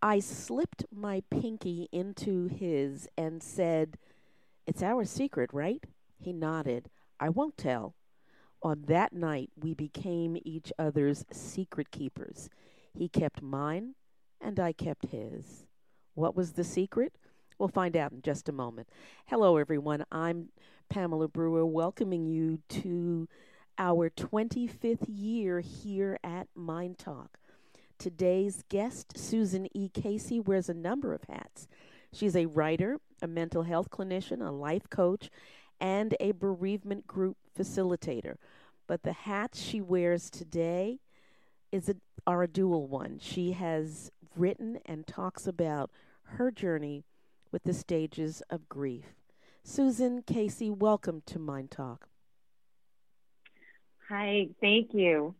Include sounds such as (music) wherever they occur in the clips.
I slipped my pinky into his and said, It's our secret, right? He nodded. I won't tell. On that night, we became each other's secret keepers. He kept mine, and I kept his. What was the secret? We'll find out in just a moment. Hello, everyone. I'm Pamela Brewer, welcoming you to our 25th year here at MyNDTALK. Today's guest, Susan E. Casey, wears a number of hats. She's a writer, a mental health clinician, a life coach, and a bereavement group facilitator. But the hats she wears today is a, are a dual one. She has written and talks about her journey with the stages of grief. Susan Casey, welcome to MyNDTALK. Hi, thank you.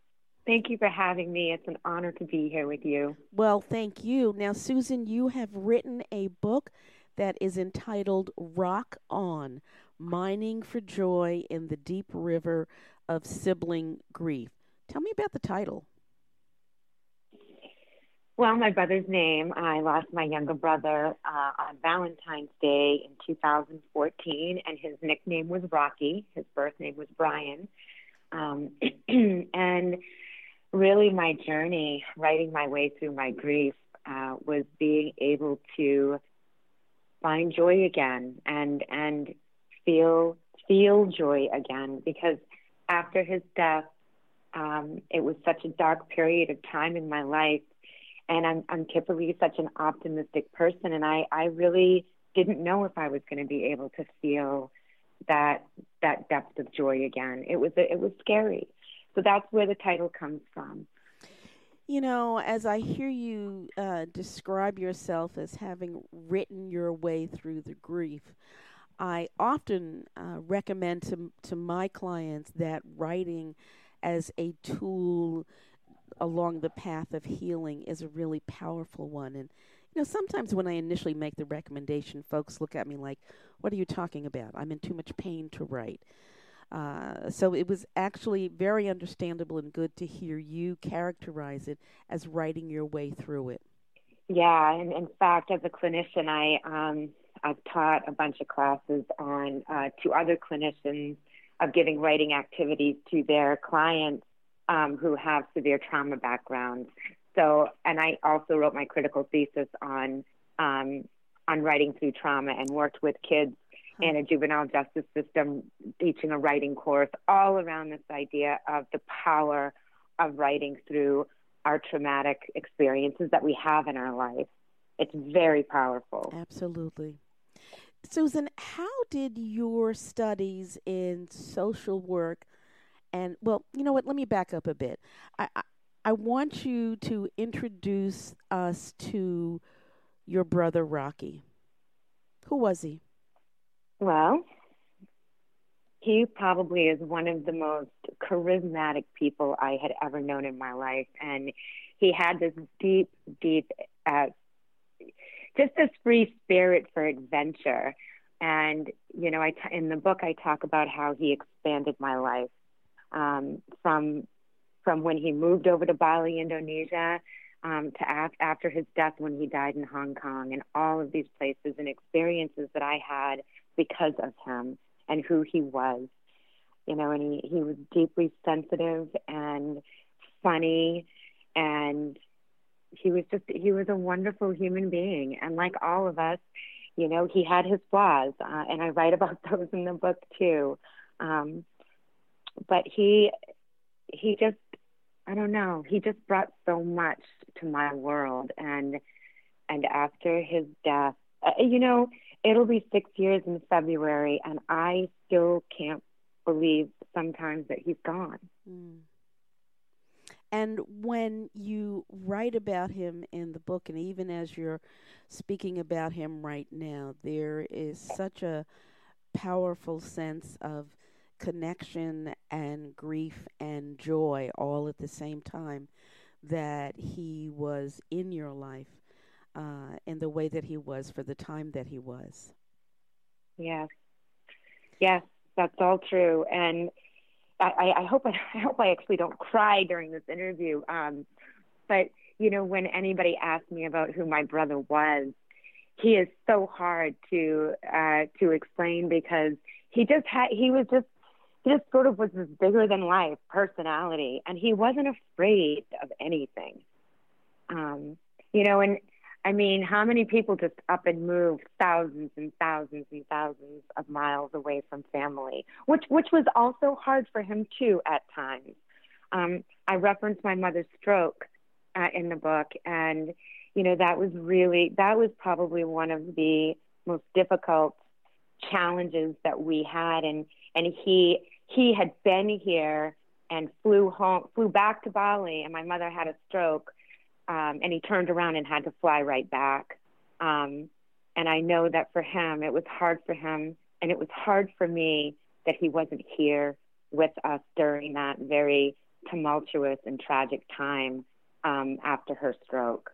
Thank you for having me. It's an honor to be here with you. Well, thank you. Now, Susan, you have written a book that is entitled Rock On Mining for Joy in the Deep River of Sibling Grief. Tell me about the title. Well, my brother's name, I lost my younger brother uh, on Valentine's Day in 2014, and his nickname was Rocky. His birth name was Brian. Um, (clears throat) and really my journey, writing my way through my grief, uh, was being able to find joy again and and feel feel joy again because after his death, um, it was such a dark period of time in my life, and I'm I'm typically such an optimistic person, and I I really didn't know if I was going to be able to feel that that depth of joy again. It was it was scary. So that's where the title comes from. You know, as I hear you uh, describe yourself as having written your way through the grief, I often uh, recommend to, to my clients that writing as a tool along the path of healing is a really powerful one. And, you know, sometimes when I initially make the recommendation, folks look at me like, what are you talking about? I'm in too much pain to write. Uh, so it was actually very understandable and good to hear you characterize it as writing your way through it. Yeah, and in fact, as a clinician, I um, I've taught a bunch of classes on uh, to other clinicians of giving writing activities to their clients um, who have severe trauma backgrounds. So, and I also wrote my critical thesis on um, on writing through trauma and worked with kids Mm-hmm. and a juvenile justice system teaching a writing course all around this idea of the power of writing through our traumatic experiences that we have in our life. It's very powerful. Absolutely. Susan, how did your studies in social work and, well, you know what? Let me back up a bit. I, I, I want you to introduce us to your brother Rocky. Who was he? Well, he probably is one of the most charismatic people I had ever known in my life. And he had this deep, deep, uh, just this free spirit for adventure. And, you know, I t- in the book, I talk about how he expanded my life um, from, from when he moved over to Bali, Indonesia, um, to af- after his death when he died in Hong Kong, and all of these places and experiences that I had because of him and who he was. You know, and he, he was deeply sensitive and funny and he was just he was a wonderful human being and like all of us you know he had his flaws uh, and i write about (laughs) those in the book too um, but he he just i don't know he just brought so much to my world and and after his death uh, you know it'll be six years in February, and I still can't believe sometimes that he's gone. Mm. And when you write about him in the book, and even as you're speaking about him right now, there is such a powerful sense of connection and grief and joy all at the same time that he was in your life uh, in the way that he was for the time that he was. Yes, yes, that's all true, and I, I hope I, (laughs) I hope I actually don't cry during this interview. Um, but you know, when anybody asks me about who my brother was, he is so hard to uh, to explain because he just had he was just he just sort of was this bigger than life personality, and he wasn't afraid of anything. Um, you know, and I mean, how many people just up and move thousands and thousands and thousands of miles away from family, which which was also hard for him too at times. Um, I referenced my mother's stroke uh, in the book, and you know that was really that was probably one of the most difficult challenges that we had, and and he he had been here and flew home flew back to Bali, and my mother had a stroke um, and he turned around and had to fly right back. Um, and I know that for him, it was hard for him, and it was hard for me that he wasn't here with us during that very tumultuous and tragic time um, after her stroke.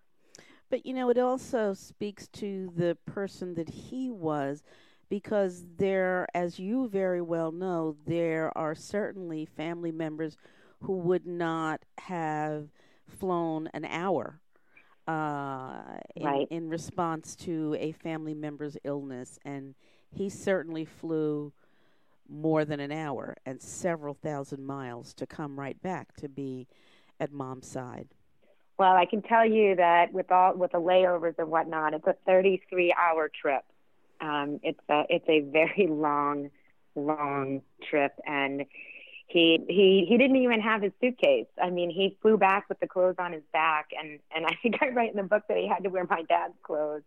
But you know, it also speaks to the person that he was because there, as you very well know, there are certainly family members who would not have flown an hour uh, in, right. in response to a family member's illness, and he certainly flew more than an hour and several thousand miles to come right back to be at mom's side. Well, I can tell you that with all with the layovers and whatnot, it's a 33 hour trip. Um, it's a it's a very (laughs) long, long trip, and he he he didn't even have his suitcase. I mean, he flew back with the clothes on his back, and and (laughs) I think I write in the book that he had to wear my dad's clothes.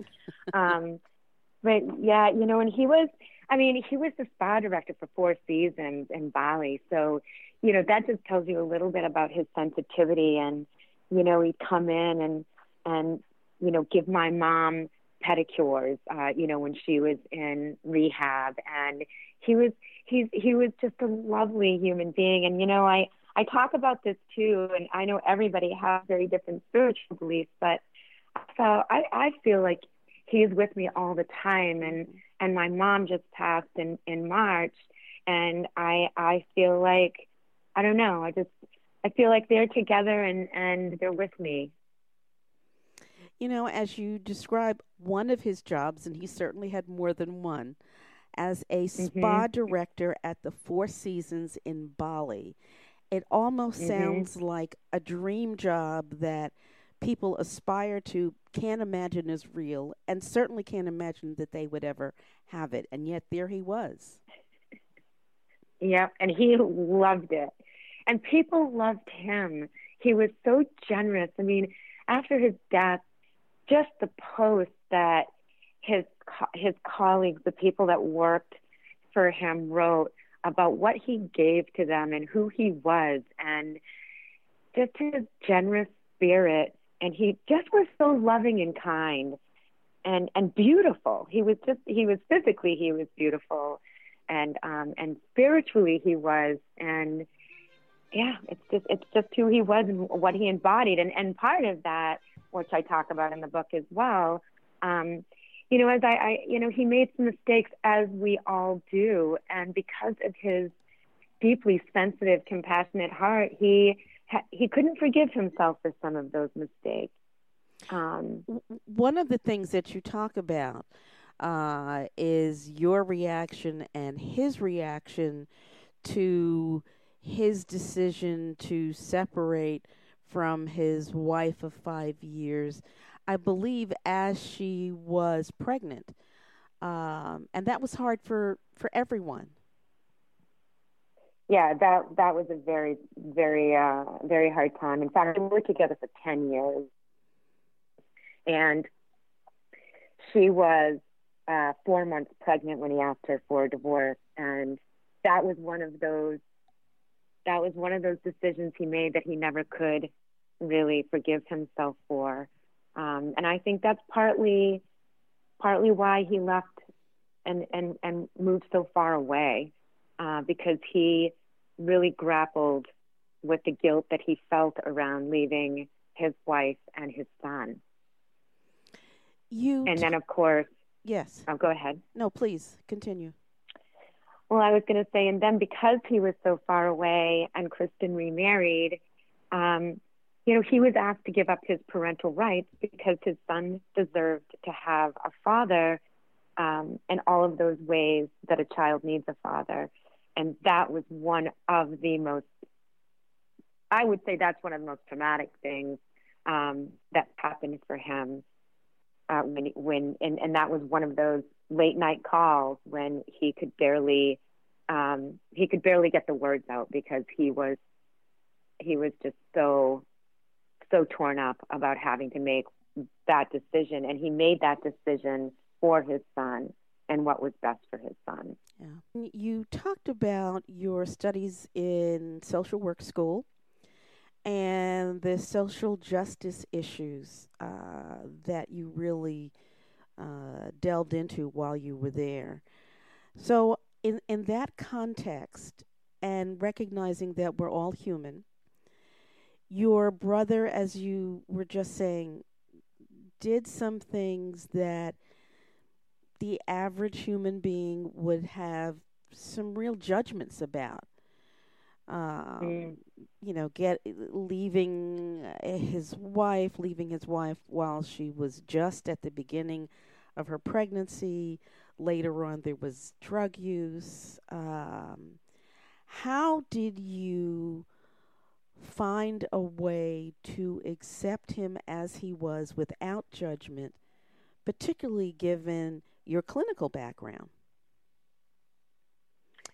Um, (laughs) but yeah, you know, and he was. I mean, he was the spa director for four seasons in Bali, so you know that just tells you a little bit about his sensitivity. And you know, he'd come in and and you know give my mom pedicures, uh, you know, when she was in rehab, and he was he's he was just a lovely human being. And you know, I I talk about this too, and I know everybody has very different spiritual beliefs, but so I I feel like he's with me all the time, and and my mom just passed in in March, and I I feel like I don't know, I just I feel like they're together and and they're with me. You know, as you describe one of his jobs, and he certainly had more than one, as a mm-hmm. spa director at the Four Seasons in Bali. It almost mm-hmm. sounds like a dream job that people aspire to, can't imagine is real, and certainly can't imagine that they would ever have it. And yet there he was. Yep, and he loved it. And people loved him. He was so generous. I mean, after his death, just the post that his his colleagues, the people that worked for him, wrote about what he gave to them and who he was, and just his generous spirit. And he just was so loving and kind, and and beautiful. He was just he was physically he was beautiful, and um and spiritually he was and yeah it's just it's just who he was and what he embodied and and part of that which i talk about in the book as well um you know, as I, I, you know, he made some mistakes as we all do, and because of his deeply sensitive, compassionate heart, he he couldn't forgive himself for some of those mistakes. Um, One of the things that you talk about uh, is your reaction and his reaction to his decision to separate from his wife of five years. I believe, as she was pregnant, um, and that was hard for for everyone. Yeah, that that was a very very uh, very hard time. In fact, we were together for ten years, and she was uh, four months pregnant when he asked her for a divorce, and that was one of those that was one of those decisions he made that he never could really forgive himself for. Um, and I think that's partly partly why he left and and and moved so far away uh, because he really grappled with the guilt that he felt around leaving his wife and his son. You and then, of course, yes. I'll oh, go ahead. No, please continue. Well, I was going to say, and then because he was so far away and Kristen remarried, um, you know, he was asked to give up his parental rights because his son deserved to have a father um, in all of those ways that a child needs a father. And that was one of the most, I would say that's one of the most traumatic things um, that happened for him. Uh, when, when, and, and that was one of those late night calls when he could barely, um, he could barely get the words out because he was, he was just so so torn up about having to make that decision. And he made that decision for his son and what was best for his son. Yeah. You talked about your studies in social work school and the social justice issues uh, that you really uh, delved into while you were there. So, in, in that context, and recognizing that we're all human, your brother, as you were just saying, did some things that the average human being would have some real judgments about. Um, mm. You know, get leaving his wife, leaving his wife while she was just at the beginning of her pregnancy. Later on, there was drug use. Um, how did you? find a way to accept him as he was without judgment, particularly given your clinical background.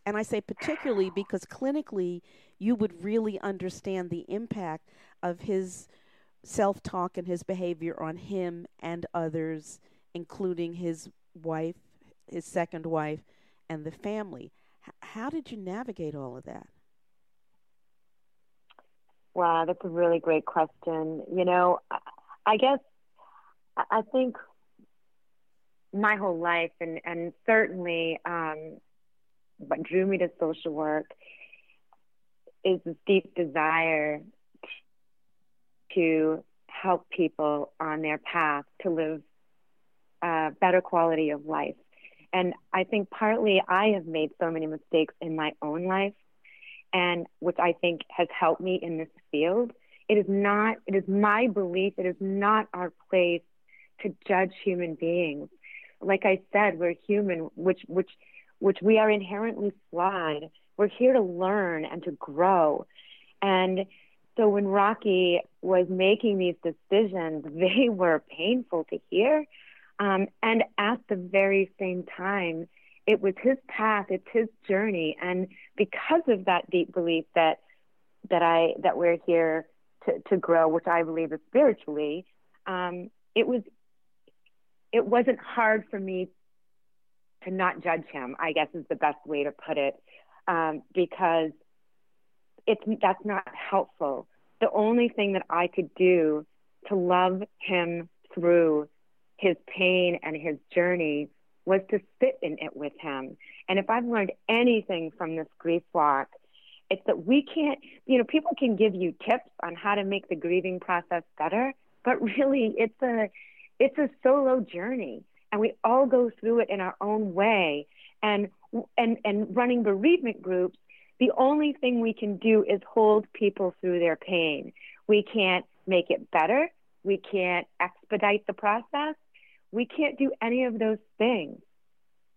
And I say particularly because clinically, you would really understand the impact of his self talk and his behavior on him and others, including his wife, his second wife, and the family. H- how did you navigate all of that? Wow, that's a really great question. You know, I guess I think my whole life, and and certainly um, what drew me to social work is this deep desire to help people on their path to live a better quality of life. And I think partly I have made so many mistakes in my own life and which I think has helped me in this field. It is not, it is my belief, it is not our place to judge human beings. Like I said, we're human, which, which, which we are inherently flawed. We're here to learn and to grow. And so when Rocky was making these decisions, (laughs) they were painful to hear. Um, and at the very same time, it was his path, it's his journey, and because of that deep belief that that I that we're here to to grow, which I believe is spiritually, um, it was it wasn't hard for me to not judge him. I guess is the best way to put it, um, because it's that's not helpful. The only thing that I could do to love him through his pain and his journey was to sit in it with him. And if I've learned anything from this grief walk, it's that we can't, you know, people can give you tips on how to make the grieving process better, but really it's a it's a solo journey and we all go through it in our own way. And and and running bereavement groups, the only thing we can do is hold people through their pain. We can't make it better. We can't expedite the process we can't do any of those things.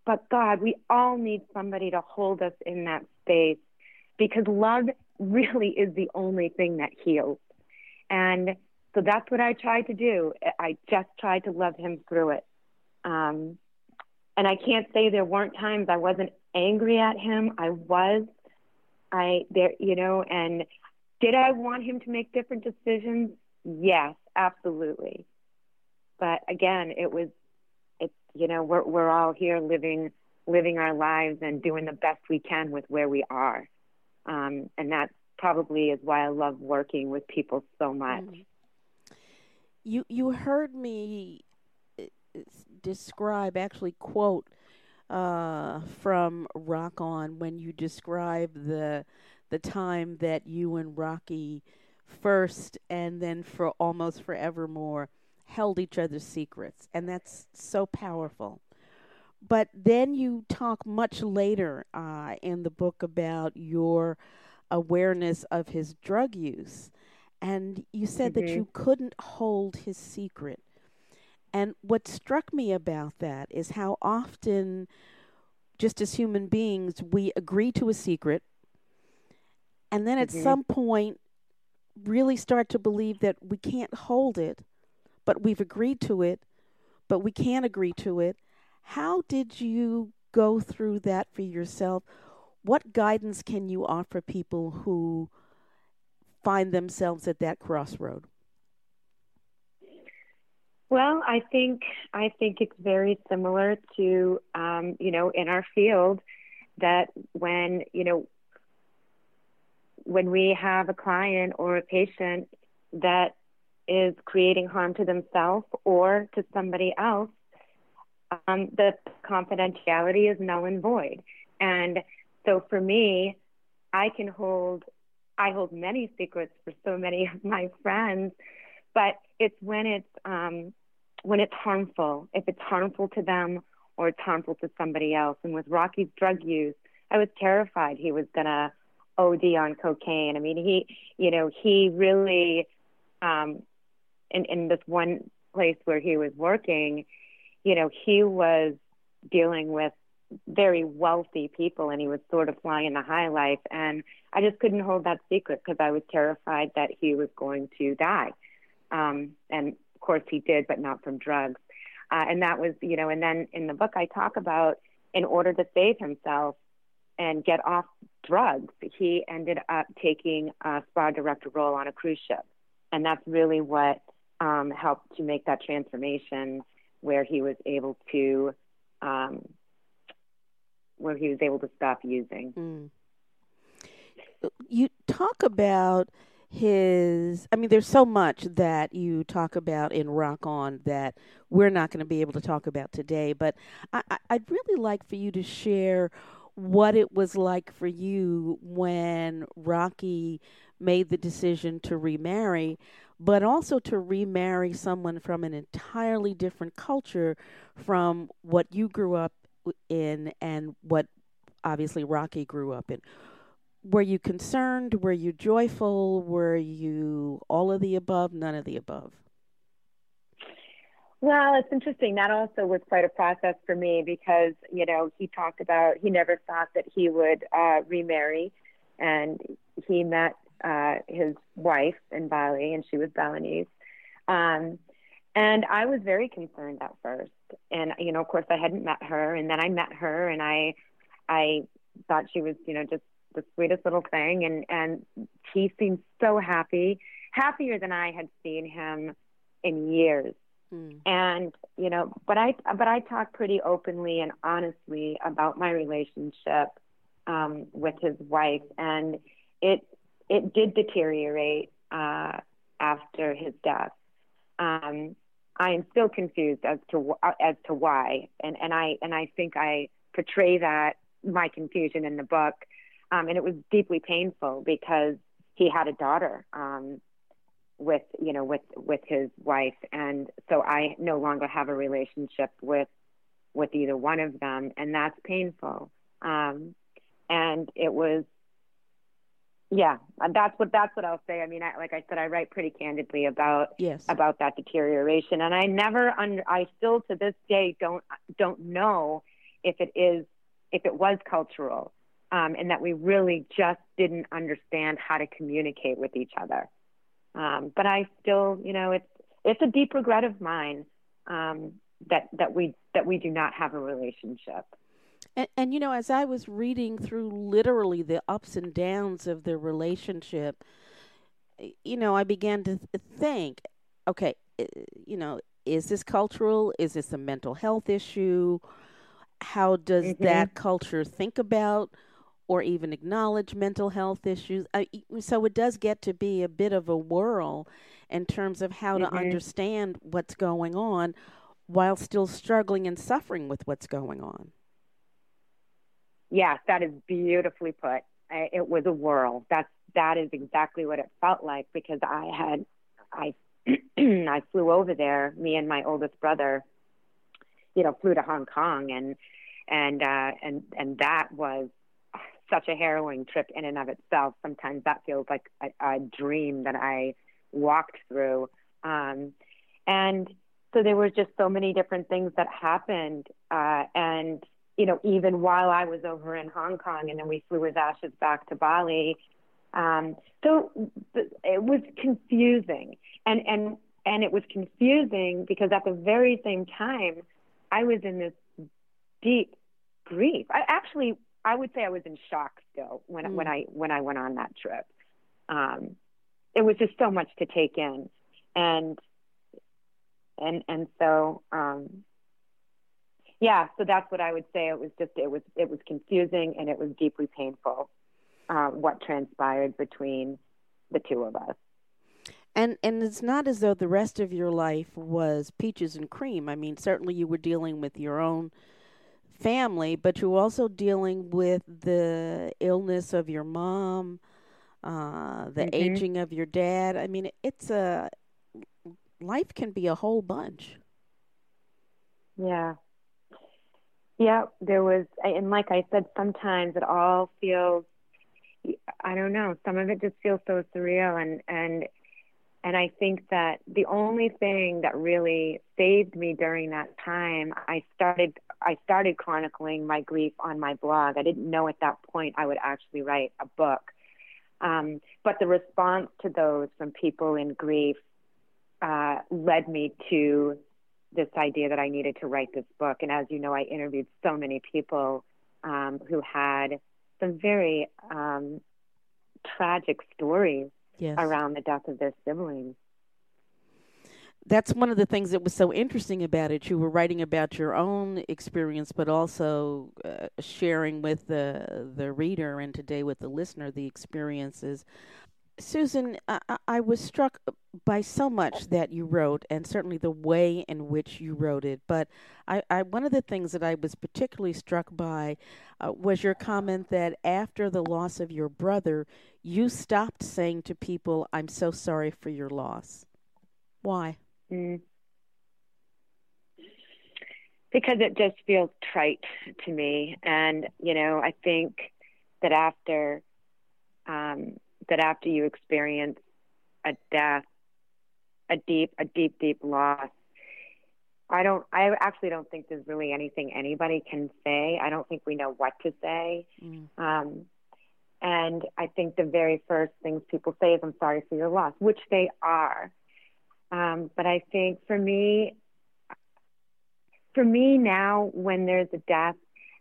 But God, we all need somebody to hold us in that space because love really is the only thing that heals. And so that's what I tried to do. I just tried to love him through it. Um, and I can't say there weren't times I wasn't angry at him. I was. I there, you know, and did I want him to make different decisions? Yes, absolutely. But again, it was, it's, you know, we're, we're all here living, living our lives and doing the best we can with where we are. Um, and that probably is why I love working with people so much. Mm. You you heard me uh, describe actually quote uh, from Rock On when you describe the the time that you and Rocky first and then for almost forevermore held each other's secrets and that's so powerful but then you talk much later uh, in the book about your awareness of his drug use and you said mm-hmm. that you couldn't hold his secret and what struck me about that is how often just as human beings we agree to a secret and then at mm-hmm. some point really start to believe that we can't hold it, but we've agreed to it, but we can't agree to it. How did you go through that for yourself? What guidance can you offer people who find themselves at that crossroad? Well, I think I think it's very similar to um, you know in our field that when you know when we have a client or a patient that is creating harm to themselves or to somebody else, um, the confidentiality is null and void. And so for me, I can hold, I hold many secrets for so many of my friends, but it's when it's um, when it's harmful, if it's harmful to them or it's harmful to somebody else. And with Rocky's drug use, I was terrified he was gonna OD on cocaine. I mean, he, you know, he really, um, in, in this one place where he was working, you know, he was dealing with very wealthy people and he was sort of flying in the high life. And I just couldn't hold that secret because I was terrified that he was going to die. Um, and of course he did, but not from drugs. Uh, and that was, you know, and then in the book I talk about in order to save himself, and get off drugs, he ended up taking a spa director role on a cruise ship. And that's really what um, helped to make that transformation where he was able to um, where he was able to stop using. Mm. You talk about his i mean there's so much that you talk about in rock on that we're not going to be able to talk about today but I, i'd really like for you to share what it was like for you when Rocky made the decision to remarry, but also to remarry someone from an entirely different culture from what you grew up in and what obviously Rocky grew up in. Were you concerned? Were you joyful? Were you all of the above? None of the above? Well, it's interesting. That also was quite a process for me because, you know, he talked about he never thought that he would uh, remarry. And he met uh, his wife in Bali, and she was Balinese. Um, and I was very concerned at first. And, you know, of course, I hadn't met her. And then I met her, and I, I thought she was, you know, just the sweetest little thing. And, and he seemed so happy, happier than I had seen him in years Mm. And you know, but I but I talk pretty openly and honestly about my relationship um, with his wife, and it it did deteriorate uh, after his death. Um, I am still confused as to as to why, and and I and I think I portray that my confusion in the book, um, and it was deeply painful because he had a daughter, um, with you know with with his wife. And so i no longer have a relationship with with either one of them and that's painful. Um and it was yeah that's what that's what i'll say. I mean I, like i said i write pretty candidly about yes. about that deterioration. And i never under i still to this day don't don't know if it is if it was cultural um, and that we really just didn't understand how to communicate with each other. Um, but I still, you know, it's it's a deep regret of mine um, that that we that we do not have a relationship. And, and you know, as I was reading through literally the ups and downs of their relationship, you know, I began to think, okay, you know, is this cultural? Is this a mental health issue? How does mm-hmm. that culture think about or even acknowledge mental health issues. so it does get to be a bit of a whirl in terms of how mm-hmm. to understand what's going on while still struggling and suffering with what's going on. Yes, that is beautifully put. It was a whirl. That's that is exactly what it felt like because I had I (clears throat) I flew over there. Me and my oldest brother, you know, flew to Hong Kong, and and uh, and and that was such a harrowing trip in and of itself. Sometimes that feels like a, a dream that I walked through. Um, and so there were just so many different things that happened. Uh, and, you know, even while I was over in Hong Kong and then we flew with Ashes back to Bali. Um, so it was confusing. And, and, and it was confusing because at the very same time, I was in this deep grief. I actually, I would say I was in shock still when, mm. when I, when I went on that trip. Um, it was just so much to take in and and and so um yeah so that's what i would say it was just it was it was confusing and it was deeply painful uh, what transpired between the two of us and and it's not as though the rest of your life was peaches and cream i mean certainly you were dealing with your own family but you were also dealing with the illness of your mom uh, the mm-hmm. aging of your dad. I mean, it's a life can be a whole bunch. Yeah. Yeah, there was, and like I said, sometimes it all feels, I don't know, some of it just feels so surreal. And, and, and I think that the only thing that really saved me during that time, I started, I started chronicling my grief on my blog. I didn't know at that point I would actually write a book. Um, but the response to those from people in grief uh, led me to this idea that I needed to write this book. And as you know, I interviewed so many people um, who had some very um, tragic stories yes. around the death of their siblings that's one of the things that was so interesting about it. You were writing about your own experience, but also uh, sharing with the the reader and today with the listener the experiences. Susan, I, I was struck by so much that you wrote, and certainly the way in which you wrote it. But I, I one of the things that I was particularly struck by uh, was your comment that after the loss of your brother, you stopped saying to people, "I'm so sorry for your loss." Why? Mm. Because it just feels trite to me, and you know, I think that after um, that after you experience a death, a deep, a deep, deep loss, I don't. I actually don't think there's really anything anybody can say. I don't think we know what to say. Mm. Um, and I think the very first things people say is, "I'm sorry for your loss," which they are. Um, but I think for me, for me now, when there's a death,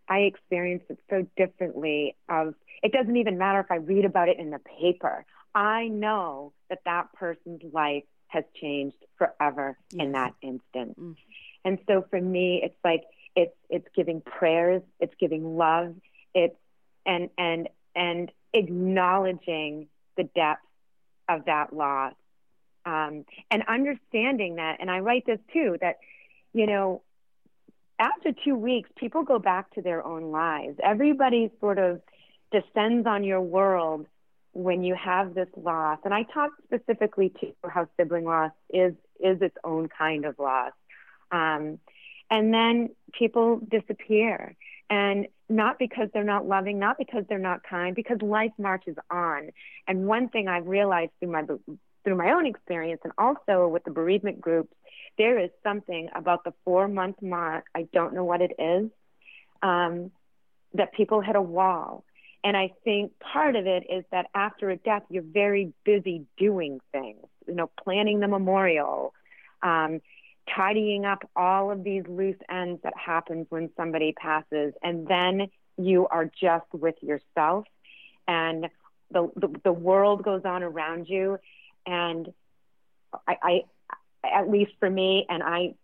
I experience it so differently. Of it doesn't even matter if I read about it in the paper. I know that that person's life has changed forever yes. in that instant. Mm. And so for me, it's like it's it's giving prayers, it's giving love, it's and and and acknowledging the depth of that loss um, and understanding that. And I write this too that, you know, after two weeks, people go back to their own lives. Everybody sort of descends on your world when you have this loss. And I talk specifically to how sibling loss is is its own kind of loss. Um, and then people disappear. And not because they're not loving, not because they're not kind, because life marches on. And one thing I've realized through my through my own experience and also with the bereavement groups, there is something about the four month mark, I don't know what it is, um, that people hit a wall. And I think part of it is that after a death, you're very busy doing things, you know, planning the memorial, um, tidying up all of these loose ends that happens when somebody passes. And then you are just with yourself and the, the, the world goes on around you and I, I at least for me and I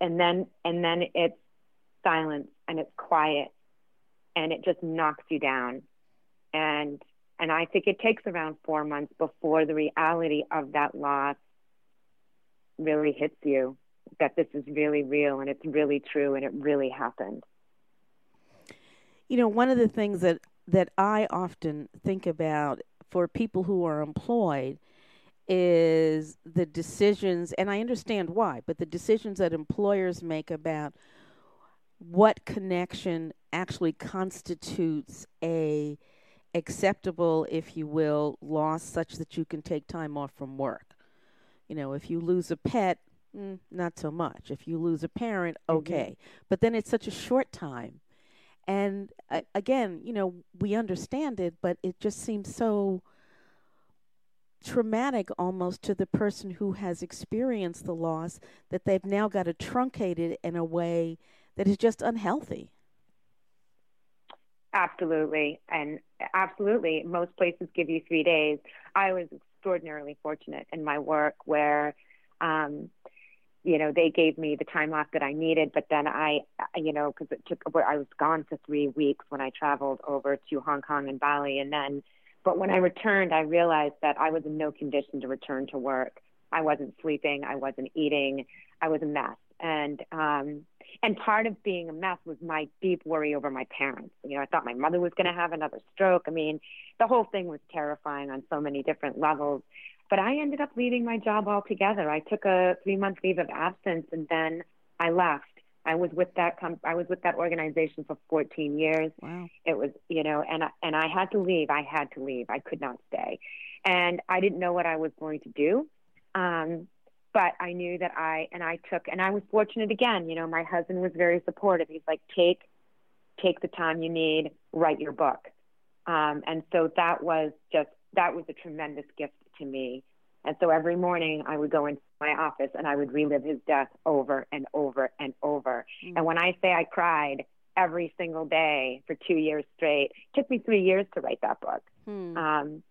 and then and then it's silence and it's quiet and it just knocks you down and and I think it takes around four months before the reality of that loss really hits you that this is really real and it's really true and it really happened. You know, one of the things that that I often think about for people who are employed is the decisions and I understand why, but the decisions that employers make about what connection actually constitutes a acceptable, if you will, loss such that you can take time off from work. You know, if you lose a pet, mm, not so much. If you lose a parent, mm-hmm. okay. Mm-hmm. But then it's such a short time. And uh, again, you know, we understand it, but it just seems so traumatic almost to the person who has experienced the loss that they've now got to truncate it in a way that is just unhealthy. Absolutely. And absolutely, most places give you three days. I was extraordinarily fortunate in my work where, um, you know, they gave me the time off that I needed, but then I, you know, because it took, I was gone for three weeks when I traveled over to Hong Kong and Bali. And then, but when I returned, I realized that I was in no condition to return to work. I wasn't sleeping, I wasn't eating, I was a mess. And, um, and part of being a mess was my deep worry over my parents. You know, I thought my mother was going to have another stroke. I mean, the whole thing was terrifying on so many different levels. But I ended up leaving my job altogether. I took a three month leave of absence and then I left. I was with that com- I was with that organization for 14 years. Wow. It was, you know, and I, and I had to leave. I had to leave. I could not stay. And I didn't know what I was going to do. Um, but I knew that I and I took and I was fortunate again. You know, my husband was very supportive. He's like, take take the time you need, write your book. Um, and so that was just that was a tremendous gift to me. And so every morning I would go into my office and I would relive his death over and over and over. Mm-hmm. And when I say I cried every single day for two years straight, it took me three years to write that book. Mm-hmm. Um,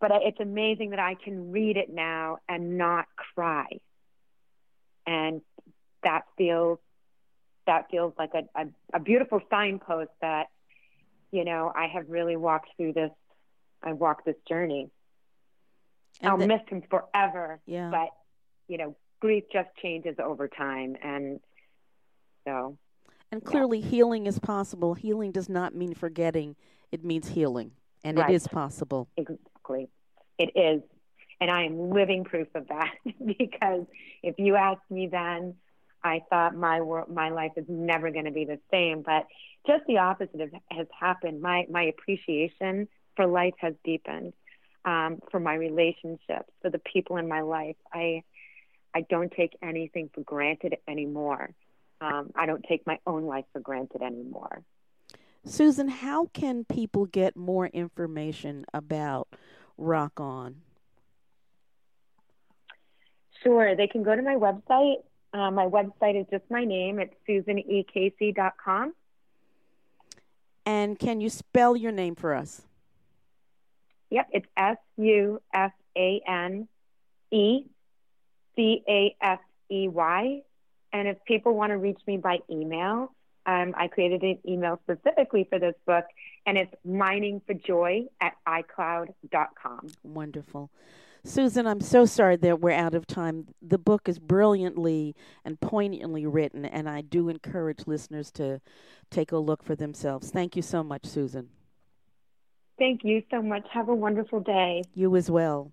but it's amazing that I can read it now and not cry. And that feels that feels like a, a, a beautiful signpost that, you know, I have really walked through this I walked this journey. And I'll the, miss him forever. Yeah. But, you know, grief just changes over time and so and clearly yeah. healing is possible. Healing does not mean forgetting, it means healing. And right. it is possible. Exactly. It is. And I am living proof of that (laughs) because if you asked me then, I thought my world, my life is never going to be the same. But just the opposite has happened. My my appreciation for life has deepened. Um, for my relationships, for the people in my life, I I don't take anything for granted anymore. Um, I don't take my own life for granted anymore. Susan, how can people get more information about Rock On? Sure. They can go to my website. Uh, my website is just my name. It's susanecasey.com. And can you spell your name for us? Yep, it's S U S A N E C A S E Y. And if people want to reach me by email, um, I created an email specifically for this book, and it's miningforjoy at iCloud.com. Wonderful. Susan, I'm so sorry that we're out of time. The book is brilliantly and poignantly written, and I do encourage listeners to take a look for themselves. Thank you so much, Susan. Thank you so much. Have a wonderful day. You as well.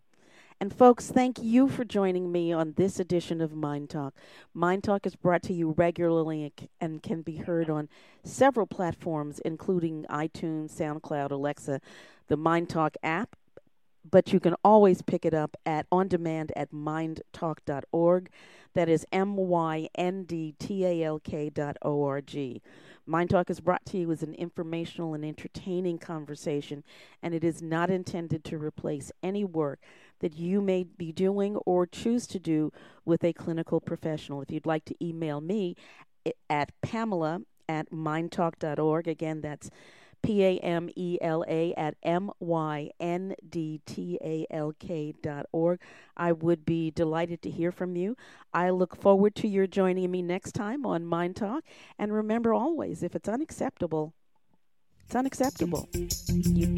And folks, thank you for joining me on this edition of MyNDTALK. Mind Talk is brought to you regularly and can be heard on several platforms, including iTunes, SoundCloud, Alexa, the MyNDTALK app. But you can always pick it up at on demand at myndtalk.org. That is M Y N D T A L K dot O R G. MyNDTALK is brought to you as an informational and entertaining conversation, and it is not intended to replace any work that you may be doing or choose to do with a clinical professional. If you'd like to email me at Pamela at myndtalk.org, again, that's P A M E L A at M Y N D T A L K dot org. I would be delighted to hear from you. I look forward to your joining me next time on MyNDTALK. And remember always, if it's unacceptable, It's unacceptable. You-